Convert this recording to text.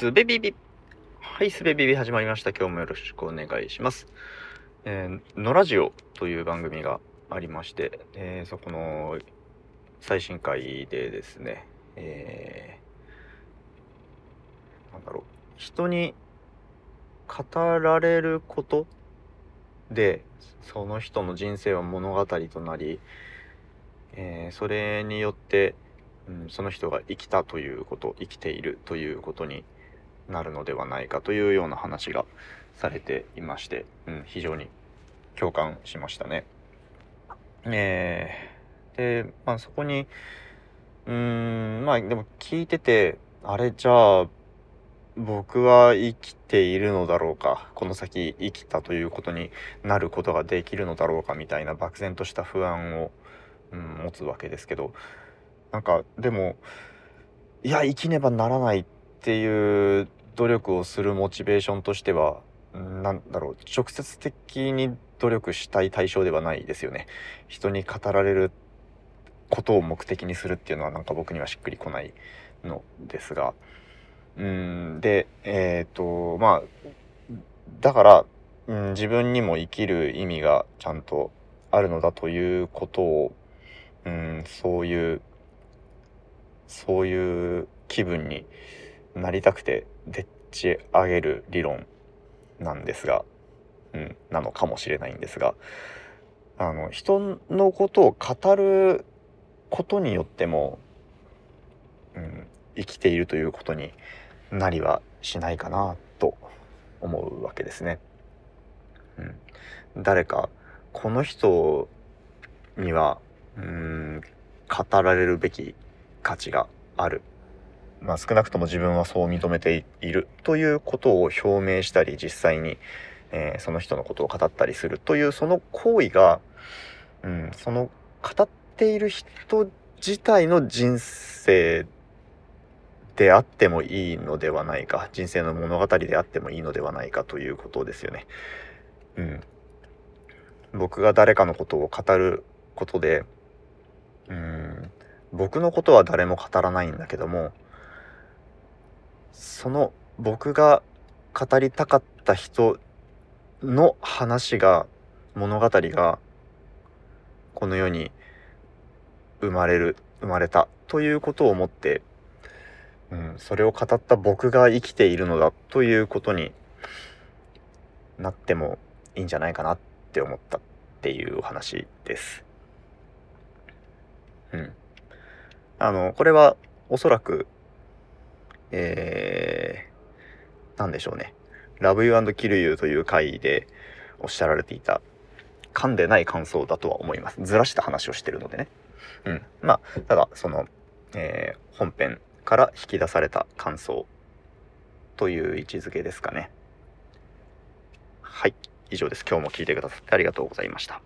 すべビビ。はい、すべビビ始まりました。今日もよろしくお願いします。えー、のラジオという番組がありまして、えー、そこの最新回でですね、えー、なんだろう、人に語られることで、その人の人生は物語となり、えー、それによって、うん、その人が生きたということ生きているということになるのではないかというような話がされていまして、うん、非常に共感しましたね。えー、で、まあ、そこにうーんまあでも聞いててあれじゃあ僕は生きているのだろうかこの先生きたということになることができるのだろうかみたいな漠然とした不安を、うん、持つわけですけどなんかでもいや生きねばならないっていう努力をするモチベーションとしては何だろう直接的に努力したい対象ではないですよね。人に語られることを目的にするっていうのはなんか僕にはしっくりこないのですがうんでえっ、ー、とまあだから、うん、自分にも生きる意味がちゃんとあるのだということを、うん、そういうそういう気分になりたくてでっち上げる理論なんですが、うん、なのかもしれないんですがあの人のことを語ることによっても、うん、生きているということになりはしないかなと思うわけですね。うん、誰かこの人にはうん語られるべき価値がある。まあ、少なくとも自分はそう認めているということを表明したり実際に、えー、その人のことを語ったりするというその行為が、うん、その語っている人自体の人生であってもいいのではないか人生の物語であってもいいのではないかということですよね。うん、僕が誰かのことを語ることでうん僕のことは誰も語らないんだけどもその僕が語りたかった人の話が物語がこの世に生まれる生まれたということを思って、うん、それを語った僕が生きているのだということになってもいいんじゃないかなって思ったっていうお話です。うん。あの、これはおそらく、えー、なんでしょうね。Love You and Kill You という回でおっしゃられていた、噛んでない感想だとは思います。ずらした話をしてるのでね。うん。まあ、ただ、その、えー、本編から引き出された感想という位置づけですかね。はい。以上です。今日も聞いてくださってありがとうございました。